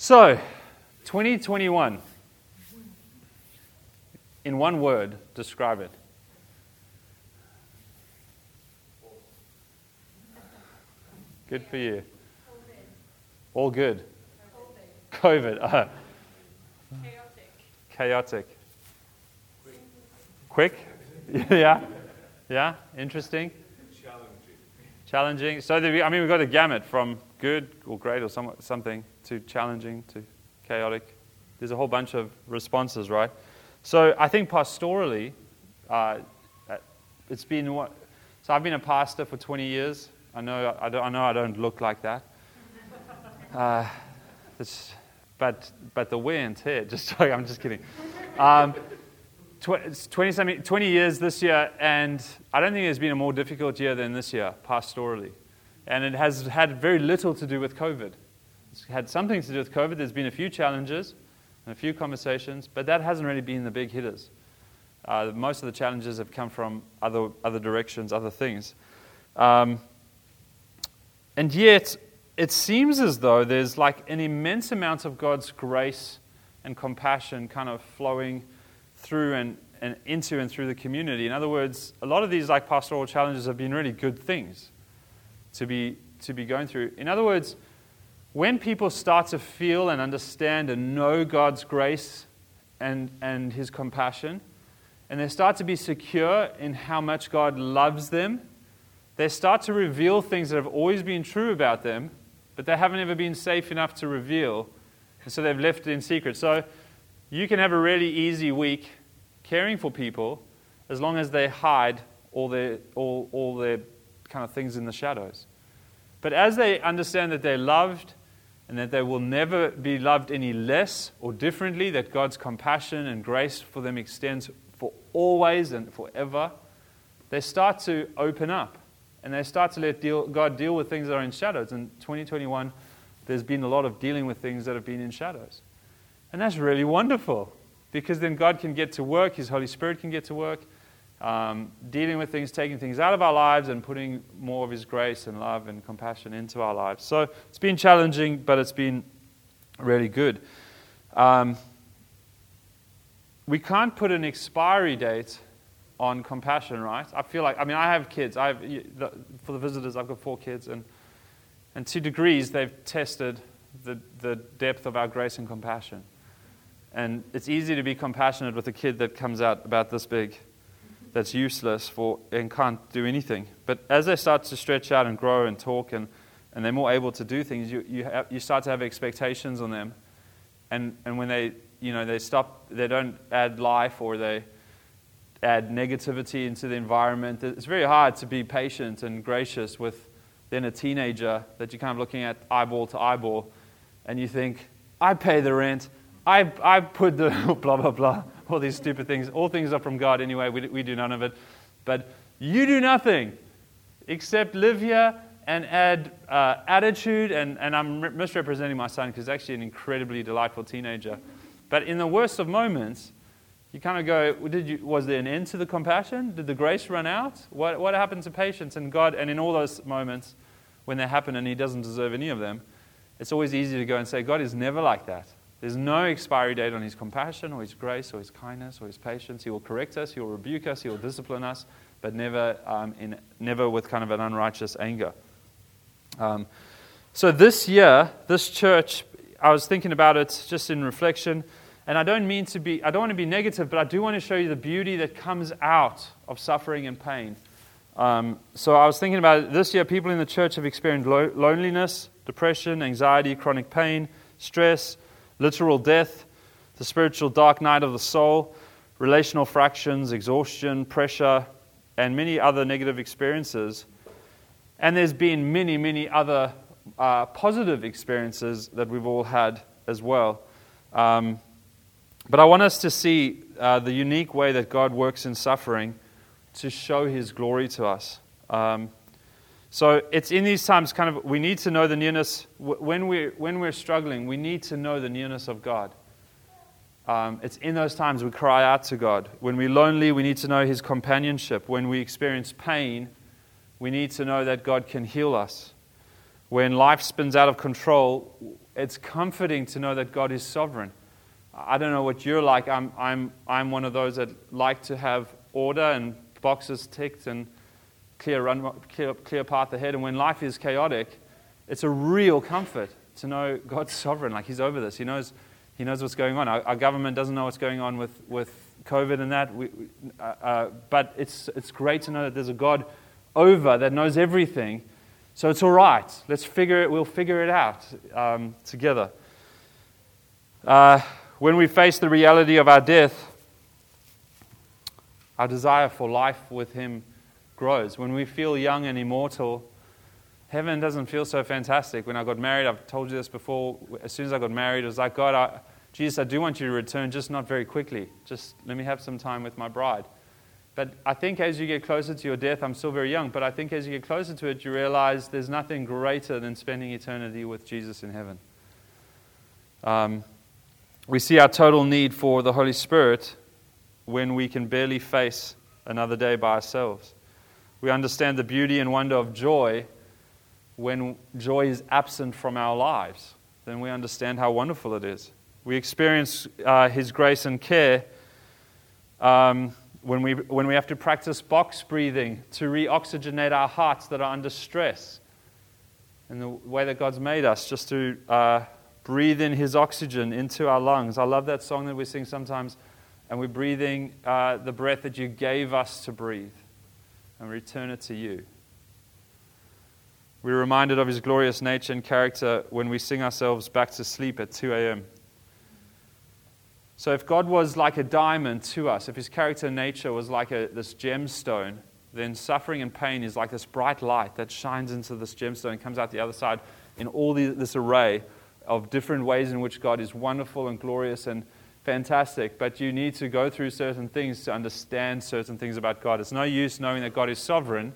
So, 2021. In one word, describe it. Good for you. All good. COVID. Uh, Chaotic. chaotic. Quick? yeah. Yeah. Interesting. Challenging. So, the, I mean, we've got a gamut from good or great or some, something to challenging too chaotic. There's a whole bunch of responses, right? So, I think pastorally, uh, it's been what. So, I've been a pastor for 20 years. I know I, don't, I know I don't look like that. Uh, but, but the wear and tear, just sorry, I'm just kidding. Um, tw- 20, 20 years this year, and I don't think there's been a more difficult year than this year, pastorally. And it has had very little to do with COVID. It's had something to do with COVID. There's been a few challenges and a few conversations, but that hasn't really been the big hitters. Uh, most of the challenges have come from other, other directions, other things. Um, and yet, it seems as though there's like an immense amount of God's grace and compassion kind of flowing through and, and into and through the community. In other words, a lot of these like pastoral challenges have been really good things to be, to be going through. In other words, when people start to feel and understand and know God's grace and, and His compassion, and they start to be secure in how much God loves them they start to reveal things that have always been true about them, but they haven't ever been safe enough to reveal. And so they've left it in secret. So you can have a really easy week caring for people as long as they hide all their, all, all their kind of things in the shadows. But as they understand that they're loved and that they will never be loved any less or differently, that God's compassion and grace for them extends for always and forever, they start to open up and they start to let deal, God deal with things that are in shadows. In 2021, there's been a lot of dealing with things that have been in shadows. And that's really wonderful because then God can get to work, His Holy Spirit can get to work, um, dealing with things, taking things out of our lives, and putting more of His grace and love and compassion into our lives. So it's been challenging, but it's been really good. Um, we can't put an expiry date on compassion, right? I feel like, I mean, I have kids. I have, for the visitors, I've got four kids, and, and to degrees, they've tested the, the depth of our grace and compassion. And it's easy to be compassionate with a kid that comes out about this big, that's useless for, and can't do anything. But as they start to stretch out and grow and talk, and, and they're more able to do things, you, you, you start to have expectations on them. And, and when they, you know, they stop, they don't add life or they, add negativity into the environment. It's very hard to be patient and gracious with then a teenager that you're kind of looking at eyeball to eyeball, and you think, I pay the rent, I, I put the blah, blah, blah, all these stupid things. All things are from God anyway, we, we do none of it. But you do nothing except live here and add uh, attitude, and, and I'm misrepresenting my son because he's actually an incredibly delightful teenager. But in the worst of moments, you kind of go, did you, was there an end to the compassion? Did the grace run out? What, what happened to patience and God? And in all those moments when they happen and He doesn't deserve any of them, it's always easy to go and say, God is never like that. There's no expiry date on His compassion or His grace or His kindness or His patience. He will correct us, He will rebuke us, He will discipline us, but never, um, in, never with kind of an unrighteous anger. Um, so this year, this church, I was thinking about it just in reflection. And I don't mean to be, I don't want to be negative, but I do want to show you the beauty that comes out of suffering and pain. Um, so I was thinking about it. This year, people in the church have experienced lo- loneliness, depression, anxiety, chronic pain, stress, literal death, the spiritual dark night of the soul, relational fractions, exhaustion, pressure, and many other negative experiences. And there's been many, many other uh, positive experiences that we've all had as well. Um, but I want us to see uh, the unique way that God works in suffering to show his glory to us. Um, so it's in these times kind of we need to know the nearness. When we're, when we're struggling we need to know the nearness of god. Um, it's in those times we cry out to god. When we're lonely we need to know his companionship. When we experience pain we need to know that god can heal us. When life spins out of control it's comforting to know that God is sovereign. I don't know what you're like. I'm, I'm, I'm one of those that like to have order and boxes ticked and clear, run, clear, clear path ahead. And when life is chaotic, it's a real comfort to know God's sovereign. Like He's over this. He knows, he knows what's going on. Our, our government doesn't know what's going on with, with COVID and that. We, uh, uh, but it's, it's great to know that there's a God over that knows everything. So it's all right. Let's figure it, we'll figure it out um, together. Uh, when we face the reality of our death, our desire for life with Him grows. When we feel young and immortal, heaven doesn't feel so fantastic. When I got married, I've told you this before, as soon as I got married, it was like, God, I, Jesus, I do want you to return, just not very quickly. Just let me have some time with my bride. But I think as you get closer to your death, I'm still very young, but I think as you get closer to it, you realize there's nothing greater than spending eternity with Jesus in heaven. Um, we see our total need for the Holy Spirit when we can barely face another day by ourselves. We understand the beauty and wonder of joy when joy is absent from our lives. Then we understand how wonderful it is. We experience uh, His grace and care um, when, we, when we have to practice box breathing to re-oxygenate our hearts that are under stress. And the way that God's made us, just to uh, breathe in His oxygen into our lungs. I love that song that we sing sometimes. And we're breathing uh, the breath that you gave us to breathe and return it to you. We're reminded of His glorious nature and character when we sing ourselves back to sleep at 2 a.m. So, if God was like a diamond to us, if His character and nature was like a, this gemstone, then suffering and pain is like this bright light that shines into this gemstone and comes out the other side in all the, this array of different ways in which God is wonderful and glorious and fantastic, but you need to go through certain things to understand certain things about God. It's no use knowing that God is sovereign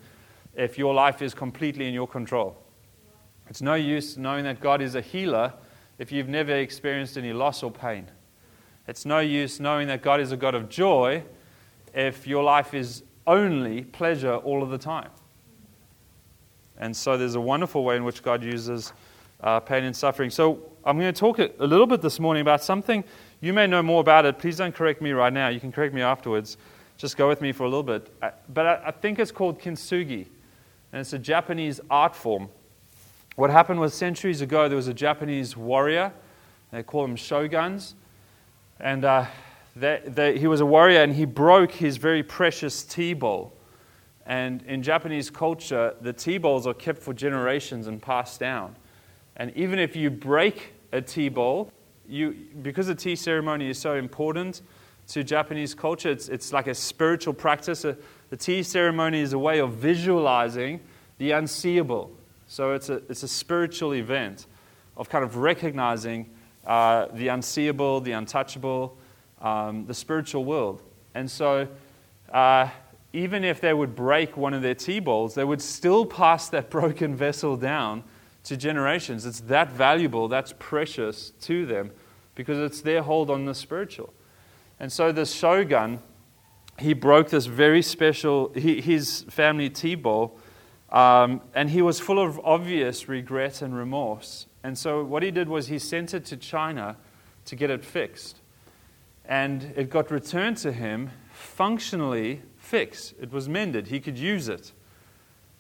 if your life is completely in your control. It's no use knowing that God is a healer if you've never experienced any loss or pain. It's no use knowing that God is a God of joy if your life is only pleasure all of the time. And so there's a wonderful way in which God uses uh, pain and suffering. So I'm going to talk a little bit this morning about something you may know more about it. Please don't correct me right now. You can correct me afterwards. Just go with me for a little bit. But I, I think it's called kintsugi, and it's a Japanese art form. What happened was centuries ago, there was a Japanese warrior. They call them shoguns. And uh, they, they, he was a warrior and he broke his very precious tea bowl. And in Japanese culture, the tea bowls are kept for generations and passed down. And even if you break a tea bowl, you, because the tea ceremony is so important to Japanese culture, it's, it's like a spiritual practice. Uh, the tea ceremony is a way of visualizing the unseeable. So it's a, it's a spiritual event of kind of recognizing uh, the unseeable, the untouchable, um, the spiritual world. And so, uh, even if they would break one of their tea bowls, they would still pass that broken vessel down to generations. It's that valuable, that's precious to them because it's their hold on the spiritual. And so the shogun, he broke this very special, his family tea bowl, um, and he was full of obvious regret and remorse. And so what he did was he sent it to China to get it fixed. And it got returned to him functionally fixed. It was mended. He could use it.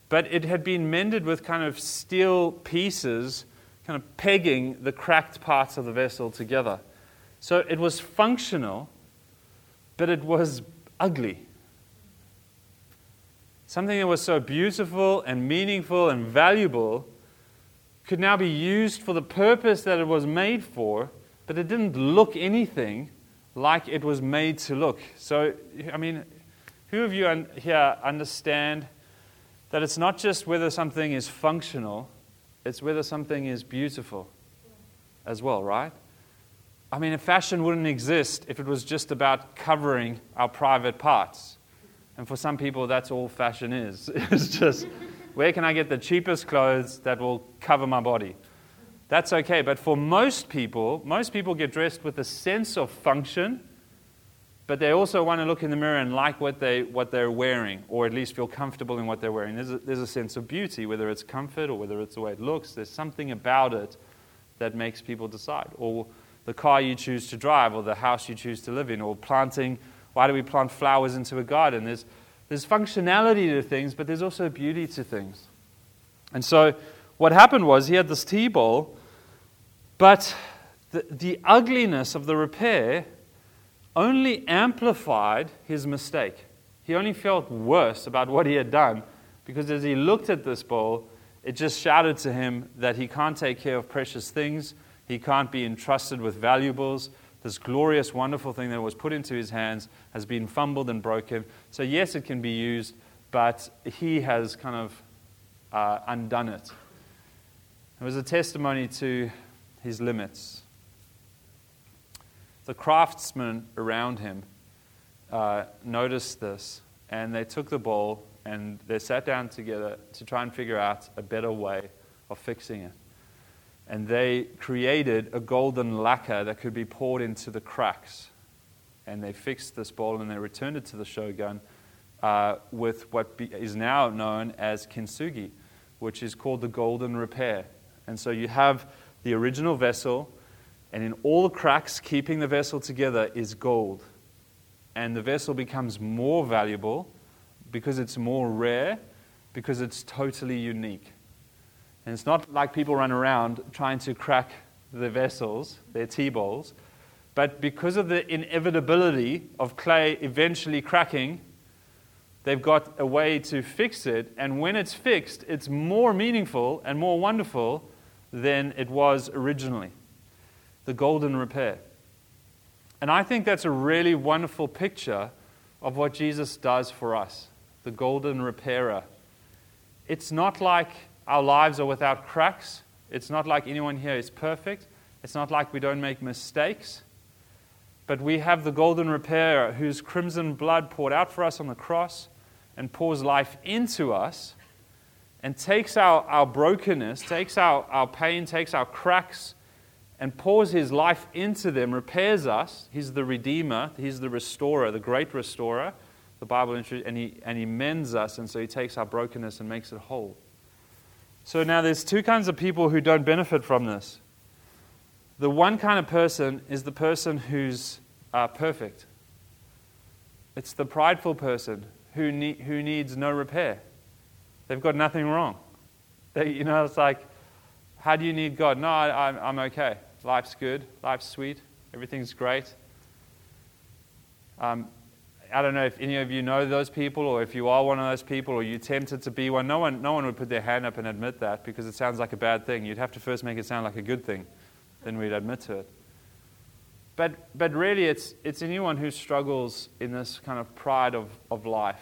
But it had been mended with kind of steel pieces, kind of pegging the cracked parts of the vessel together. So it was functional, but it was ugly. Something that was so beautiful and meaningful and valuable could now be used for the purpose that it was made for, but it didn't look anything like it was made to look. So, I mean, who of you here understand that it's not just whether something is functional, it's whether something is beautiful as well, right? I mean, fashion wouldn't exist if it was just about covering our private parts. And for some people, that's all fashion is. It's just where can I get the cheapest clothes that will cover my body? That's okay. But for most people, most people get dressed with a sense of function, but they also want to look in the mirror and like what, they, what they're wearing, or at least feel comfortable in what they're wearing. There's a, there's a sense of beauty, whether it's comfort or whether it's the way it looks. There's something about it that makes people decide, or the car you choose to drive, or the house you choose to live in, or planting. Why do we plant flowers into a garden? There's, there's functionality to things, but there's also beauty to things. And so, what happened was he had this tea bowl, but the, the ugliness of the repair only amplified his mistake. He only felt worse about what he had done because as he looked at this bowl, it just shouted to him that he can't take care of precious things, he can't be entrusted with valuables. This glorious, wonderful thing that was put into his hands has been fumbled and broken. So, yes, it can be used, but he has kind of uh, undone it. It was a testimony to his limits. The craftsmen around him uh, noticed this, and they took the bowl and they sat down together to try and figure out a better way of fixing it. And they created a golden lacquer that could be poured into the cracks. And they fixed this bowl and they returned it to the shogun uh, with what be, is now known as kintsugi, which is called the golden repair. And so you have the original vessel, and in all the cracks keeping the vessel together is gold. And the vessel becomes more valuable because it's more rare, because it's totally unique. And it's not like people run around trying to crack the vessels, their tea bowls, but because of the inevitability of clay eventually cracking, they've got a way to fix it. And when it's fixed, it's more meaningful and more wonderful than it was originally. The golden repair. And I think that's a really wonderful picture of what Jesus does for us the golden repairer. It's not like our lives are without cracks. It's not like anyone here is perfect. It's not like we don't make mistakes. But we have the golden repairer whose crimson blood poured out for us on the cross and pours life into us and takes our, our brokenness, takes our, our pain, takes our cracks, and pours his life into them, repairs us. He's the Redeemer, he's the restorer, the great restorer, the Bible, and he, and he mends us, and so he takes our brokenness and makes it whole. So now there's two kinds of people who don't benefit from this. The one kind of person is the person who's uh, perfect. It's the prideful person who, ne- who needs no repair. They've got nothing wrong. They, you know, it's like, how do you need God? No, I, I'm, I'm okay. Life's good. Life's sweet. Everything's great. Um, I don't know if any of you know those people or if you are one of those people or you're tempted to be one. No one, no one would put their hand up and admit that because it sounds like a bad thing. You'd have to first make it sound like a good thing, then we'd admit to it. But, but really, it's, it's anyone who struggles in this kind of pride of, of life.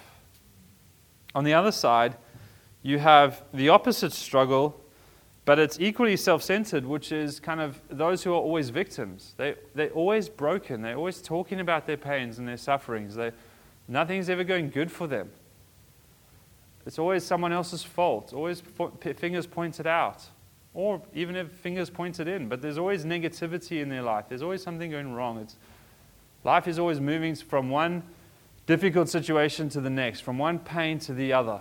On the other side, you have the opposite struggle, but it's equally self centered, which is kind of those who are always victims. They, they're always broken. They're always talking about their pains and their sufferings. They, nothing's ever going good for them. It's always someone else's fault, always fingers pointed out, or even if fingers pointed in. But there's always negativity in their life. There's always something going wrong. It's, life is always moving from one difficult situation to the next, from one pain to the other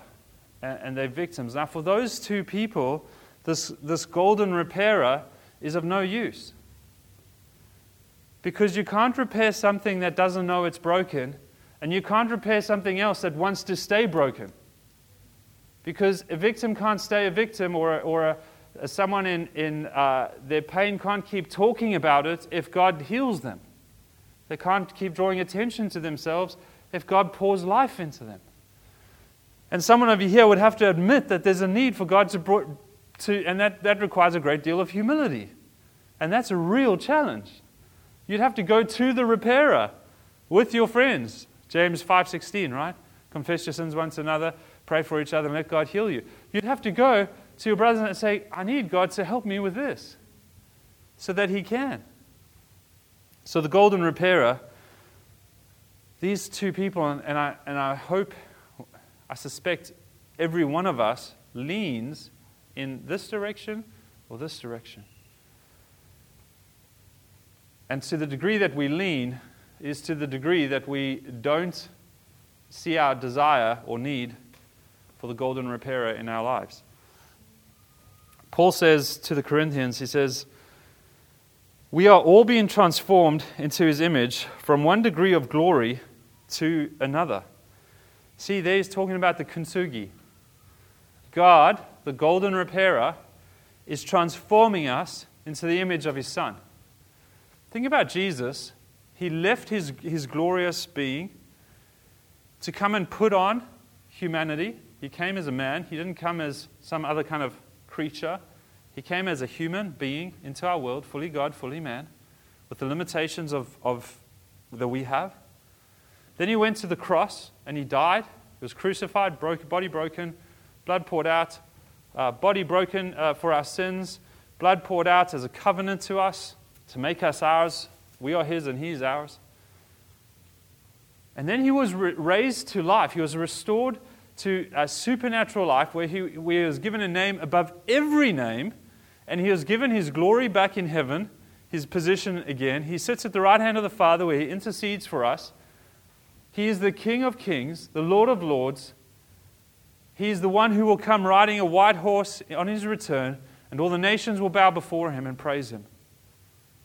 and, and they're victims. Now, for those two people, this, this golden repairer is of no use. Because you can't repair something that doesn't know it's broken, and you can't repair something else that wants to stay broken. Because a victim can't stay a victim, or, or a, someone in, in uh, their pain can't keep talking about it if God heals them. They can't keep drawing attention to themselves if God pours life into them. And someone over here would have to admit that there's a need for God to, to and that, that requires a great deal of humility. And that's a real challenge. You'd have to go to the repairer with your friends. James 5:16, right? Confess your sins one to another, pray for each other, and let God heal you. You'd have to go to your brothers and say, I need God to help me with this. So that he can. So the golden repairer, these two people, and I, and I hope I suspect every one of us leans in this direction or this direction. And to the degree that we lean is to the degree that we don't see our desire or need for the golden repairer in our lives. Paul says to the Corinthians, he says, We are all being transformed into his image from one degree of glory to another. See, there he's talking about the kintsugi. God, the golden repairer, is transforming us into the image of his Son. Think about Jesus. He left his, his glorious being to come and put on humanity. He came as a man, he didn't come as some other kind of creature. He came as a human being into our world, fully God, fully man, with the limitations of, of that we have. Then he went to the cross and he died. He was crucified, broke, body broken, blood poured out, uh, body broken uh, for our sins, blood poured out as a covenant to us to make us ours. We are his and he is ours. And then he was re- raised to life. He was restored to a supernatural life where he, where he was given a name above every name, and he was given his glory back in heaven, his position again. He sits at the right hand of the Father where he intercedes for us. He is the King of kings, the Lord of lords. He is the one who will come riding a white horse on his return, and all the nations will bow before him and praise him.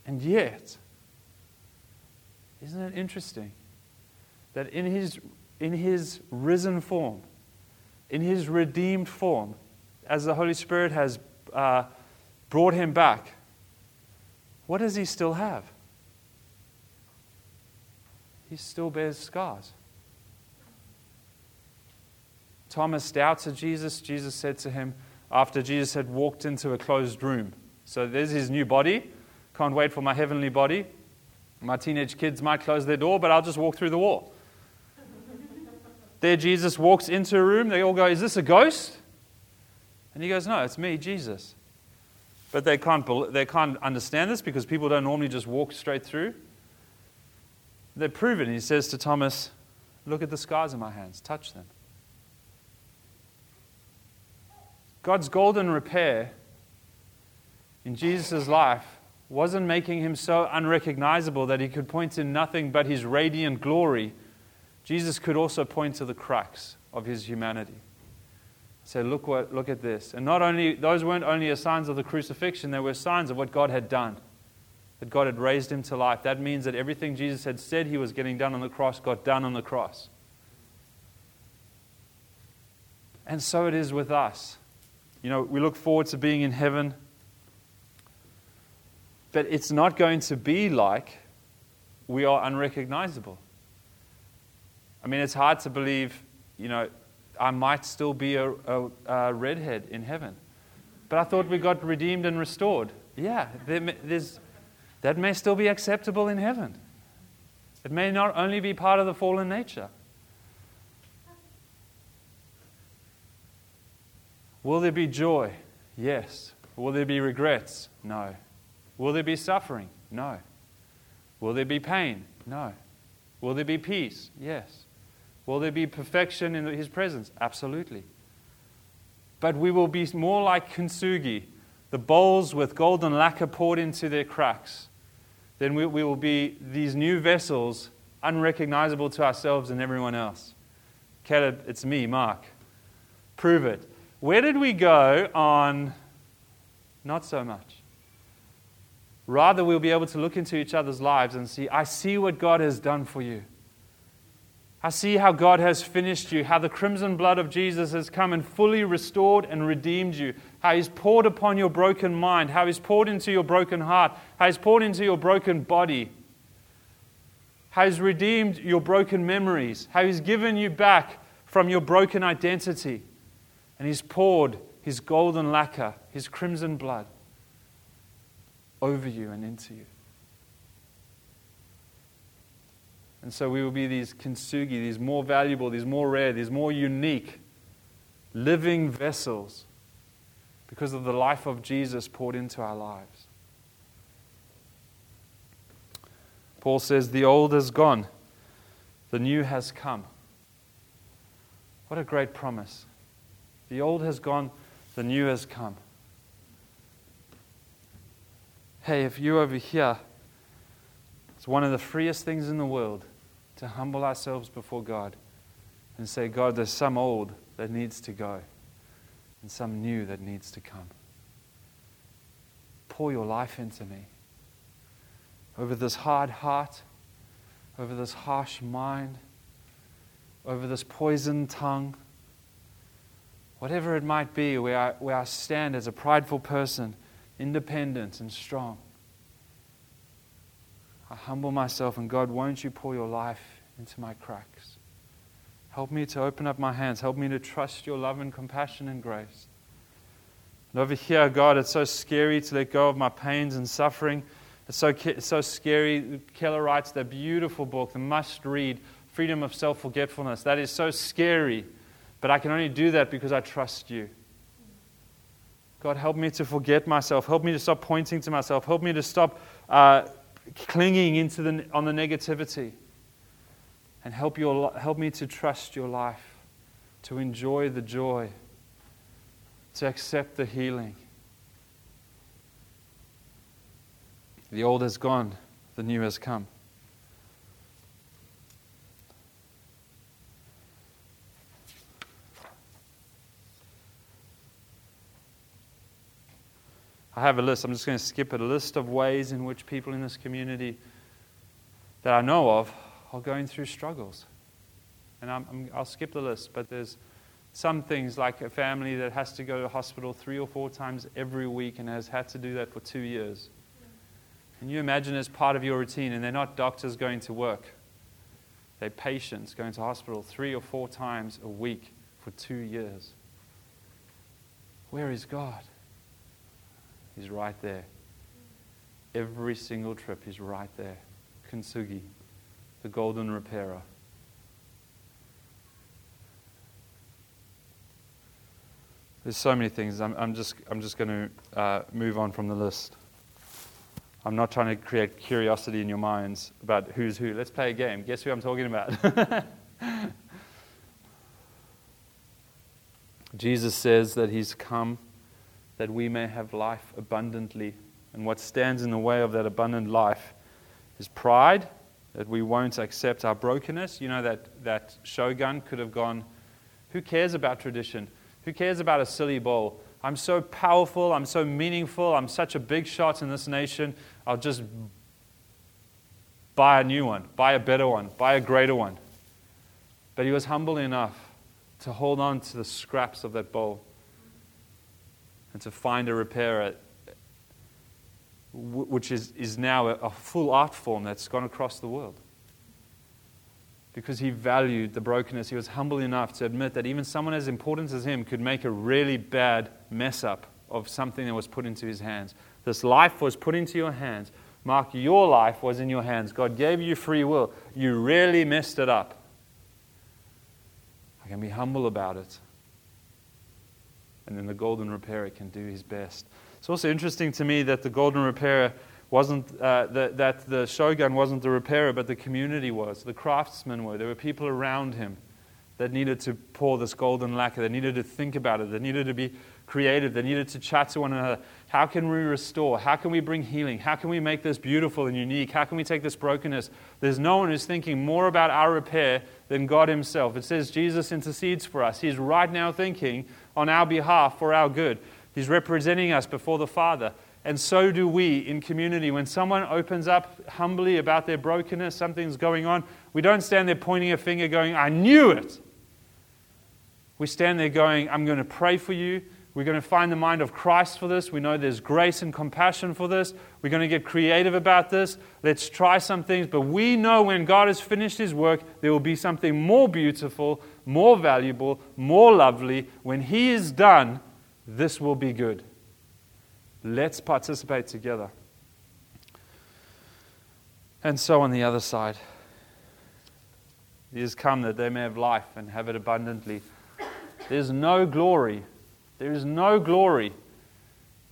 And yet, isn't it interesting that in his, in his risen form, in his redeemed form, as the Holy Spirit has uh, brought him back, what does he still have? He still bears scars. Thomas doubted Jesus. Jesus said to him, after Jesus had walked into a closed room, So there's his new body. Can't wait for my heavenly body. My teenage kids might close their door, but I'll just walk through the wall. there, Jesus walks into a room. They all go, Is this a ghost? And he goes, No, it's me, Jesus. But they can't, they can't understand this because people don't normally just walk straight through. They prove it. He says to Thomas, Look at the scars in my hands, touch them. God's golden repair in Jesus' life wasn't making him so unrecognizable that he could point to nothing but his radiant glory. Jesus could also point to the cracks of his humanity. Say, look, what, look at this. And not only, those weren't only signs of the crucifixion, they were signs of what God had done, that God had raised him to life. That means that everything Jesus had said he was getting done on the cross got done on the cross. And so it is with us. You know, we look forward to being in heaven, but it's not going to be like we are unrecognizable. I mean, it's hard to believe, you know, I might still be a, a, a redhead in heaven. But I thought we got redeemed and restored. Yeah, there, that may still be acceptable in heaven. It may not only be part of the fallen nature. Will there be joy? Yes. Will there be regrets? No. Will there be suffering? No. Will there be pain? No. Will there be peace? Yes. Will there be perfection in His presence? Absolutely. But we will be more like kintsugi, the bowls with golden lacquer poured into their cracks. Then we, we will be these new vessels, unrecognizable to ourselves and everyone else. Caleb, it's me, Mark. Prove it. Where did we go on not so much? Rather, we'll be able to look into each other's lives and see, I see what God has done for you. I see how God has finished you, how the crimson blood of Jesus has come and fully restored and redeemed you, how He's poured upon your broken mind, how He's poured into your broken heart, how He's poured into your broken body, how He's redeemed your broken memories, how He's given you back from your broken identity and he's poured his golden lacquer, his crimson blood, over you and into you. And so we will be these kintsugi, these more valuable, these more rare, these more unique, living vessels because of the life of Jesus poured into our lives. Paul says, The old is gone, the new has come. What a great promise. The old has gone, the new has come. Hey, if you over here, it's one of the freest things in the world to humble ourselves before God and say, God, there's some old that needs to go and some new that needs to come. Pour your life into me. over this hard heart, over this harsh mind, over this poisoned tongue. Whatever it might be, where I, where I stand as a prideful person, independent and strong. I humble myself, and God, won't you pour your life into my cracks? Help me to open up my hands. Help me to trust your love and compassion and grace. And over here, God, it's so scary to let go of my pains and suffering. It's so, it's so scary. Keller writes that beautiful book, the must read, Freedom of Self Forgetfulness. That is so scary, but I can only do that because I trust you. God, help me to forget myself. Help me to stop pointing to myself. Help me to stop uh, clinging into the, on the negativity. And help, your, help me to trust your life, to enjoy the joy, to accept the healing. The old has gone, the new has come. I have a list. I'm just going to skip it. A list of ways in which people in this community that I know of are going through struggles. And i will skip the list, but there's some things like a family that has to go to hospital three or four times every week and has had to do that for two years. Can you imagine as part of your routine? And they're not doctors going to work, they're patients going to hospital three or four times a week for two years. Where is God? He's right there. Every single trip, He's right there. Kintsugi, the golden repairer. There's so many things. I'm, I'm just, I'm just going to uh, move on from the list. I'm not trying to create curiosity in your minds about who's who. Let's play a game. Guess who I'm talking about? Jesus says that he's come that we may have life abundantly. And what stands in the way of that abundant life is pride, that we won't accept our brokenness. You know, that, that shogun could have gone, Who cares about tradition? Who cares about a silly bowl? I'm so powerful, I'm so meaningful, I'm such a big shot in this nation. I'll just buy a new one, buy a better one, buy a greater one. But he was humble enough to hold on to the scraps of that bowl and to find a repairer, which is, is now a, a full art form that's gone across the world. Because he valued the brokenness, he was humble enough to admit that even someone as important as him could make a really bad mess up of something that was put into his hands. This life was put into your hands. Mark, your life was in your hands. God gave you free will. You really messed it up. I can be humble about it and then the golden repairer can do his best. It's also interesting to me that the golden repairer wasn't, uh, that, that the shogun wasn't the repairer, but the community was. The craftsmen were. There were people around him that needed to pour this golden lacquer. They needed to think about it. They needed to be creative. They needed to chat to one another. How can we restore? How can we bring healing? How can we make this beautiful and unique? How can we take this brokenness? There's no one who's thinking more about our repair than God Himself. It says Jesus intercedes for us. He's right now thinking on our behalf for our good. He's representing us before the Father. And so do we in community. When someone opens up humbly about their brokenness, something's going on, we don't stand there pointing a finger going, I knew it. We stand there going, I'm going to pray for you. We're going to find the mind of Christ for this. We know there's grace and compassion for this. We're going to get creative about this. Let's try some things. But we know when God has finished his work, there will be something more beautiful, more valuable, more lovely. When he is done, this will be good. Let's participate together. And so on the other side, he has come that they may have life and have it abundantly. There's no glory there is no glory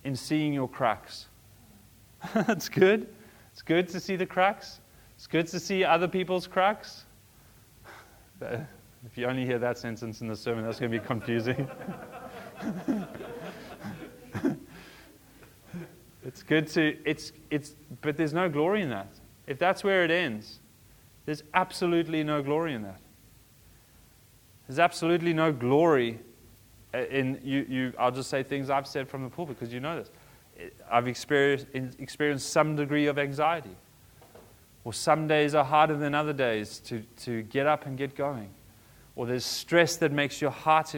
in seeing your cracks. That's good. It's good to see the cracks. It's good to see other people's cracks. If you only hear that sentence in the sermon, that's going to be confusing. it's good to, it's, it's, but there's no glory in that. If that's where it ends, there's absolutely no glory in that. There's absolutely no glory in you, you, I'll just say things I've said from the pulpit because you know this. I've experienced, experienced some degree of anxiety. Or some days are harder than other days to, to get up and get going. Or there's stress that makes your heart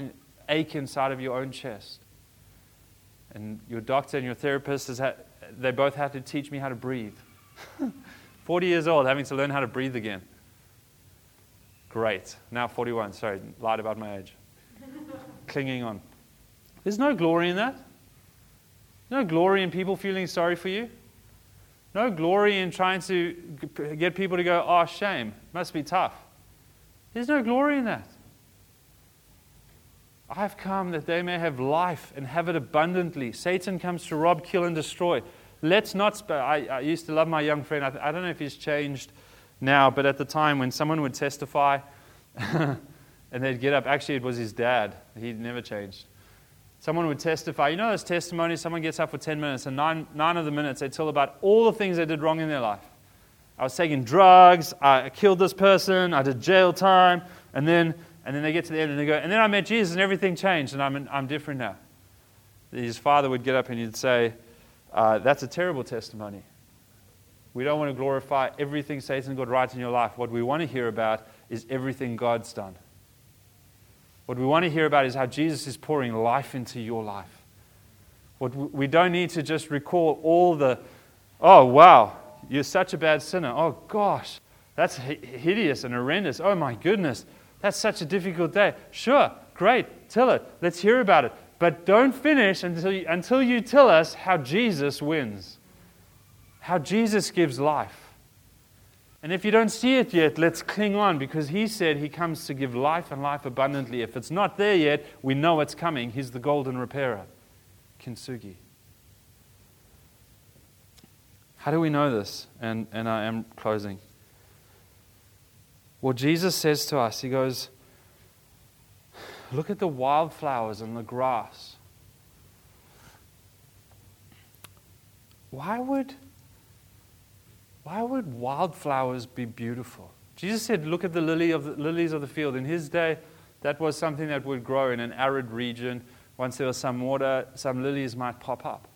ache inside of your own chest. And your doctor and your therapist, has had, they both had to teach me how to breathe. 40 years old, having to learn how to breathe again. Great. Now 41. Sorry, lied about my age. Clinging on. There's no glory in that. No glory in people feeling sorry for you. No glory in trying to get people to go, oh, shame. Must be tough. There's no glory in that. I've come that they may have life and have it abundantly. Satan comes to rob, kill, and destroy. Let's not. Sp- I, I, used to love my young friend. I, I, don't know if he's changed now, but at the time when someone would testify and they'd get up, actually, it was his dad. He'd never changed. Someone would testify. You know those testimonies? Someone gets up for 10 minutes, and nine, nine of the minutes they tell about all the things they did wrong in their life. I was taking drugs, I killed this person, I did jail time, and then, and then they get to the end and they go, and then I met Jesus and everything changed and I'm, I'm different now. His father would get up and he'd say, uh, That's a terrible testimony. We don't want to glorify everything Satan got right in your life. What we want to hear about is everything God's done. What we want to hear about is how Jesus is pouring life into your life. What we don't need to just recall all the, oh, wow, you're such a bad sinner. Oh, gosh, that's hideous and horrendous. Oh, my goodness, that's such a difficult day. Sure, great, tell it. Let's hear about it. But don't finish until you, until you tell us how Jesus wins, how Jesus gives life. And if you don't see it yet, let's cling on because he said he comes to give life and life abundantly. If it's not there yet, we know it's coming. He's the golden repairer, Kintsugi. How do we know this? And, and I am closing. Well, Jesus says to us, He goes, Look at the wildflowers and the grass. Why would why would wildflowers be beautiful? Jesus said, Look at the, lily of the lilies of the field. In his day, that was something that would grow in an arid region. Once there was some water, some lilies might pop up.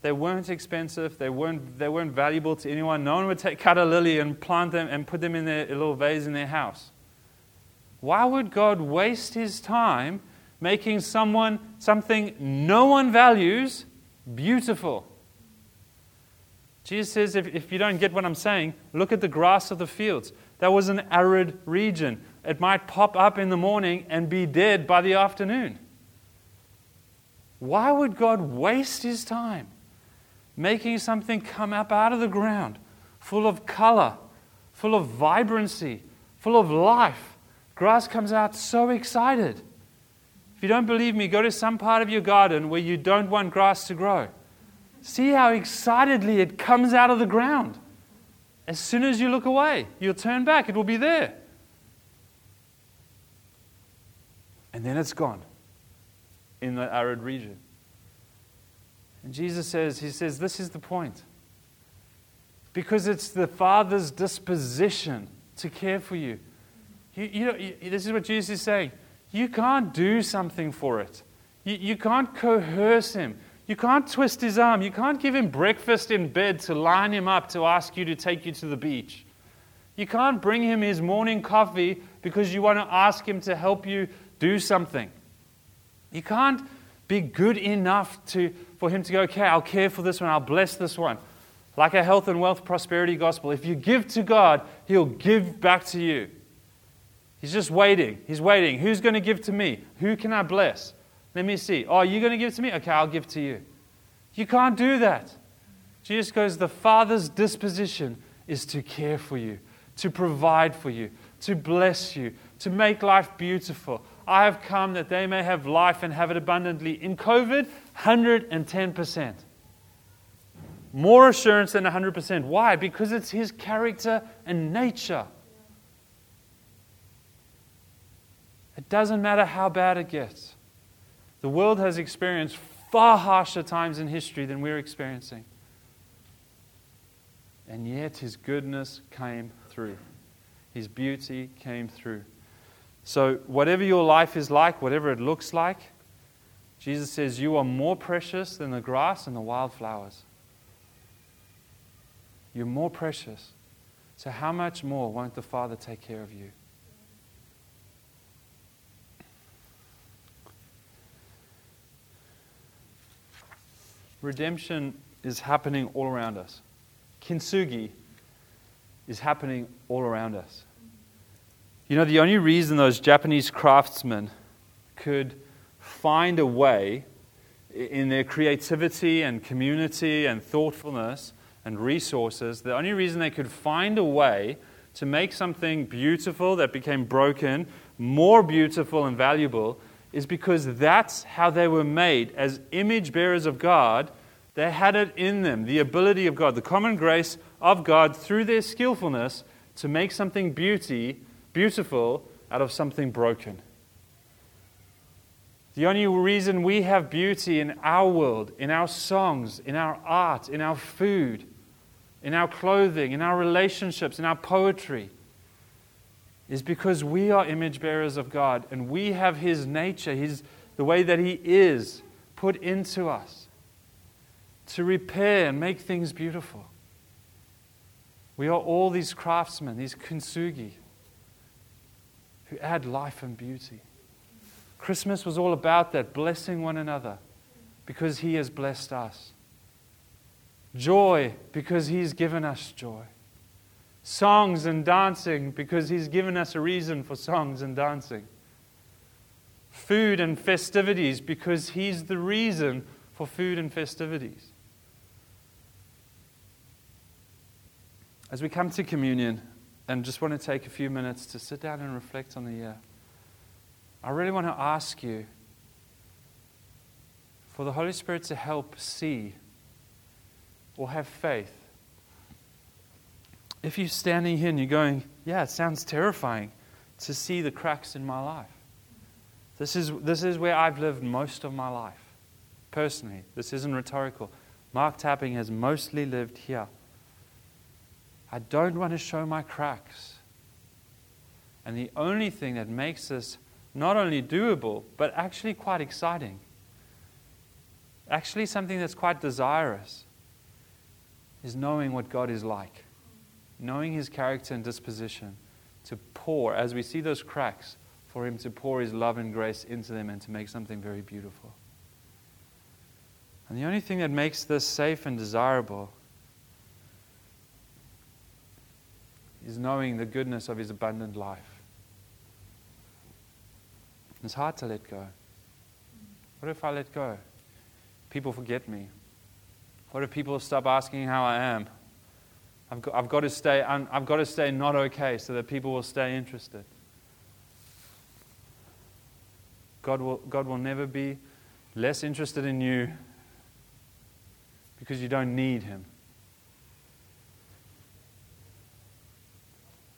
They weren't expensive, they weren't, they weren't valuable to anyone. No one would take, cut a lily and plant them and put them in their, a little vase in their house. Why would God waste his time making someone something no one values beautiful? Jesus says, if, if you don't get what I'm saying, look at the grass of the fields. That was an arid region. It might pop up in the morning and be dead by the afternoon. Why would God waste his time making something come up out of the ground full of color, full of vibrancy, full of life? Grass comes out so excited. If you don't believe me, go to some part of your garden where you don't want grass to grow. See how excitedly it comes out of the ground. As soon as you look away, you'll turn back, it will be there. And then it's gone in the arid region. And Jesus says, He says, this is the point. Because it's the Father's disposition to care for you. you, you, know, you this is what Jesus is saying. You can't do something for it. You, you can't coerce him. You can't twist his arm. You can't give him breakfast in bed to line him up to ask you to take you to the beach. You can't bring him his morning coffee because you want to ask him to help you do something. You can't be good enough to, for him to go, okay, I'll care for this one, I'll bless this one. Like a health and wealth prosperity gospel. If you give to God, he'll give back to you. He's just waiting. He's waiting. Who's going to give to me? Who can I bless? Let me see. Oh, you're going to give it to me? Okay, I'll give it to you. You can't do that. Jesus goes, The Father's disposition is to care for you, to provide for you, to bless you, to make life beautiful. I have come that they may have life and have it abundantly. In COVID, 110%. More assurance than 100%. Why? Because it's His character and nature. It doesn't matter how bad it gets. The world has experienced far harsher times in history than we're experiencing. And yet his goodness came through, his beauty came through. So, whatever your life is like, whatever it looks like, Jesus says, You are more precious than the grass and the wildflowers. You're more precious. So, how much more won't the Father take care of you? Redemption is happening all around us. Kintsugi is happening all around us. You know, the only reason those Japanese craftsmen could find a way in their creativity and community and thoughtfulness and resources, the only reason they could find a way to make something beautiful that became broken more beautiful and valuable is because that's how they were made. As image bearers of God, they had it in them the ability of God, the common grace of God through their skillfulness to make something beauty, beautiful out of something broken. The only reason we have beauty in our world, in our songs, in our art, in our food, in our clothing, in our relationships, in our poetry, is because we are image bearers of God and we have His nature, His, the way that He is, put into us to repair and make things beautiful. We are all these craftsmen, these kintsugi, who add life and beauty. Christmas was all about that, blessing one another because He has blessed us. Joy because He's given us joy. Songs and dancing because He's given us a reason for songs and dancing. Food and festivities because He's the reason for food and festivities. As we come to communion, and just want to take a few minutes to sit down and reflect on the year. I really want to ask you for the Holy Spirit to help see or have faith. If you're standing here and you're going, Yeah, it sounds terrifying to see the cracks in my life. This is, this is where I've lived most of my life, personally. This isn't rhetorical. Mark Tapping has mostly lived here. I don't want to show my cracks. And the only thing that makes this not only doable, but actually quite exciting. Actually, something that's quite desirous is knowing what God is like, knowing His character and disposition, to pour, as we see those cracks, for Him to pour His love and grace into them and to make something very beautiful. And the only thing that makes this safe and desirable is knowing the goodness of His abundant life. It's hard to let go. What if I let go? People forget me. What if people stop asking how I am? I've got, I've got, to stay, I've got to stay not okay so that people will stay interested. God will, God will never be less interested in you because you don't need Him.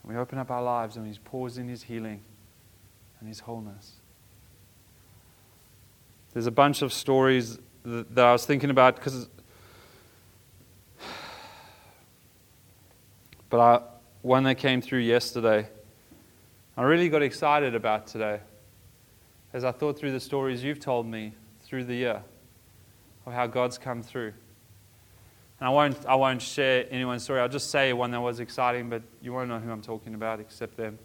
we open up our lives and He pours in His healing and His wholeness. There's a bunch of stories that, that I was thinking about because, but I, one that came through yesterday, I really got excited about today as I thought through the stories you've told me through the year of how God's come through. And I won't, I won't share anyone's story. I'll just say one that was exciting, but you won't know who I'm talking about except them.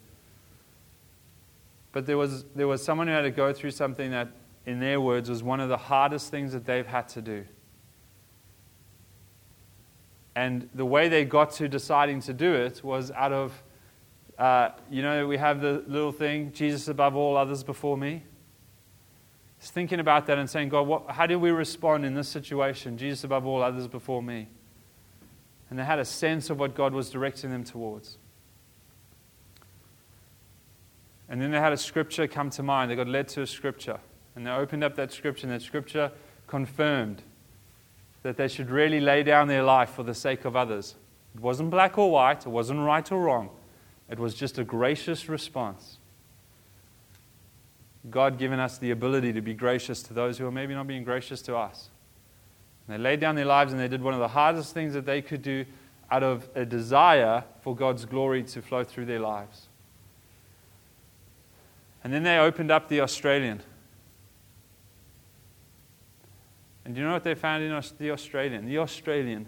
But there was, there was someone who had to go through something that in their words, was one of the hardest things that they've had to do. And the way they got to deciding to do it was out of, uh, you know, we have the little thing, Jesus above all others before me. Just thinking about that and saying, God, what, how do we respond in this situation? Jesus above all others before me. And they had a sense of what God was directing them towards. And then they had a scripture come to mind. They got led to a scripture. And they opened up that scripture, and that scripture confirmed that they should really lay down their life for the sake of others. It wasn't black or white, it wasn't right or wrong. It was just a gracious response. God given us the ability to be gracious to those who are maybe not being gracious to us. And they laid down their lives and they did one of the hardest things that they could do out of a desire for God's glory to flow through their lives. And then they opened up the Australian. And do you know what they found in the Australian? The Australian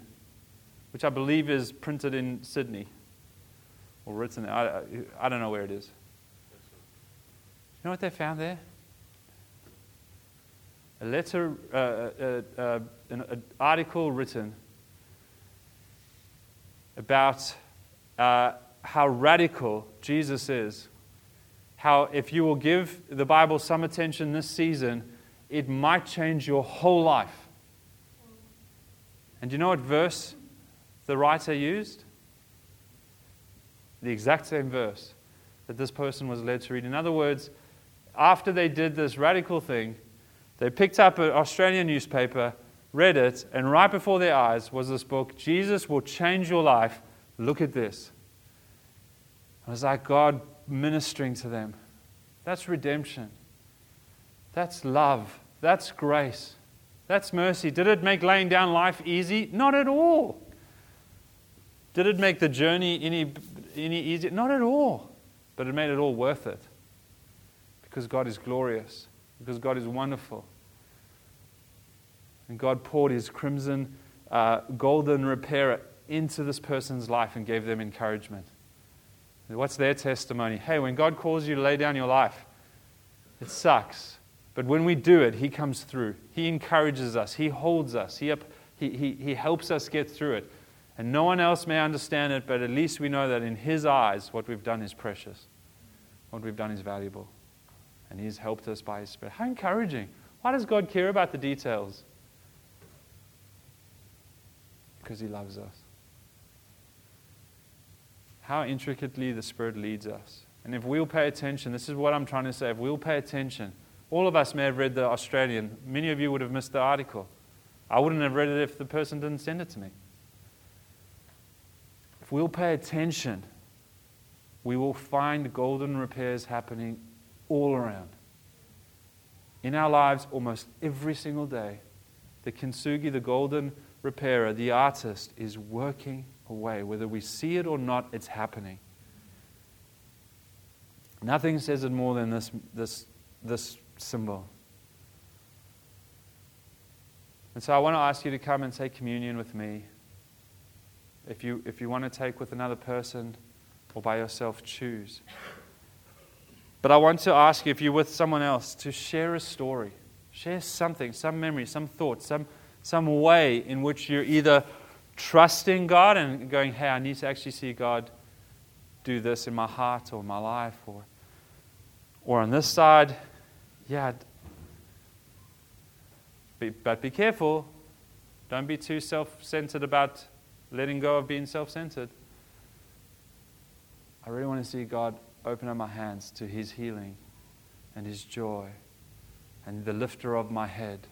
which I believe is printed in Sydney or written. I, I don't know where it is. You know what they found there? A letter, uh, uh, uh, an, an article written about uh, how radical Jesus is. How, if you will give the Bible some attention this season, it might change your whole life. And do you know what verse the writer used? The exact same verse that this person was led to read. In other words, after they did this radical thing, they picked up an Australian newspaper, read it, and right before their eyes was this book Jesus will change your life. Look at this. It was like God ministering to them. That's redemption. That's love. That's grace. That's mercy. Did it make laying down life easy? Not at all. Did it make the journey any, any easier? Not at all. But it made it all worth it. Because God is glorious. Because God is wonderful. And God poured his crimson, uh, golden repairer into this person's life and gave them encouragement. What's their testimony? Hey, when God calls you to lay down your life, it sucks. But when we do it, He comes through. He encourages us, He holds us, He, he, he, he helps us get through it. And no one else may understand it, but at least we know that in His eyes, what we've done is precious. What we've done is valuable. And He's helped us by His Spirit. How encouraging. Why does God care about the details? Because He loves us how intricately the Spirit leads us. And if we'll pay attention, this is what I'm trying to say. If we'll pay attention, all of us may have read the Australian. Many of you would have missed the article. I wouldn't have read it if the person didn't send it to me. If we'll pay attention, we will find golden repairs happening all around. In our lives, almost every single day, the kintsugi, the golden repairer, the artist, is working away. Whether we see it or not, it's happening. Nothing says it more than this, this, this symbol. And so I want to ask you to come and take communion with me. If you, if you want to take with another person or by yourself, choose. But I want to ask you, if you're with someone else, to share a story. Share something, some memory, some thought, some, some way in which you're either trusting God and going, hey, I need to actually see God do this in my heart or my life or or on this side, yeah. Be, but be careful. Don't be too self centered about letting go of being self centered. I really want to see God open up my hands to His healing and His joy and the lifter of my head.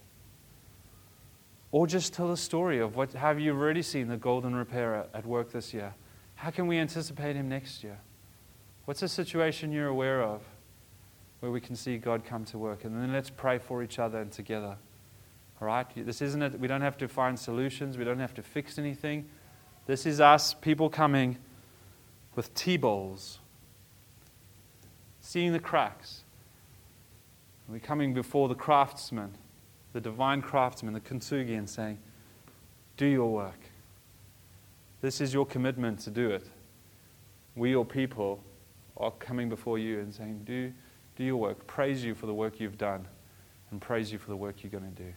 Or just tell a story of what have you already seen the golden repairer at work this year? How can we anticipate him next year? What's a situation you're aware of where we can see God come to work? And then let's pray for each other and together. All right? This isn't it. We don't have to find solutions. We don't have to fix anything. This is us, people coming with tea bowls, seeing the cracks. We're coming before the craftsman the divine craftsman, the kintsugi, and saying, Do your work. This is your commitment to do it. We, your people, are coming before you and saying, Do, do your work. Praise you for the work you've done, and praise you for the work you're going to do.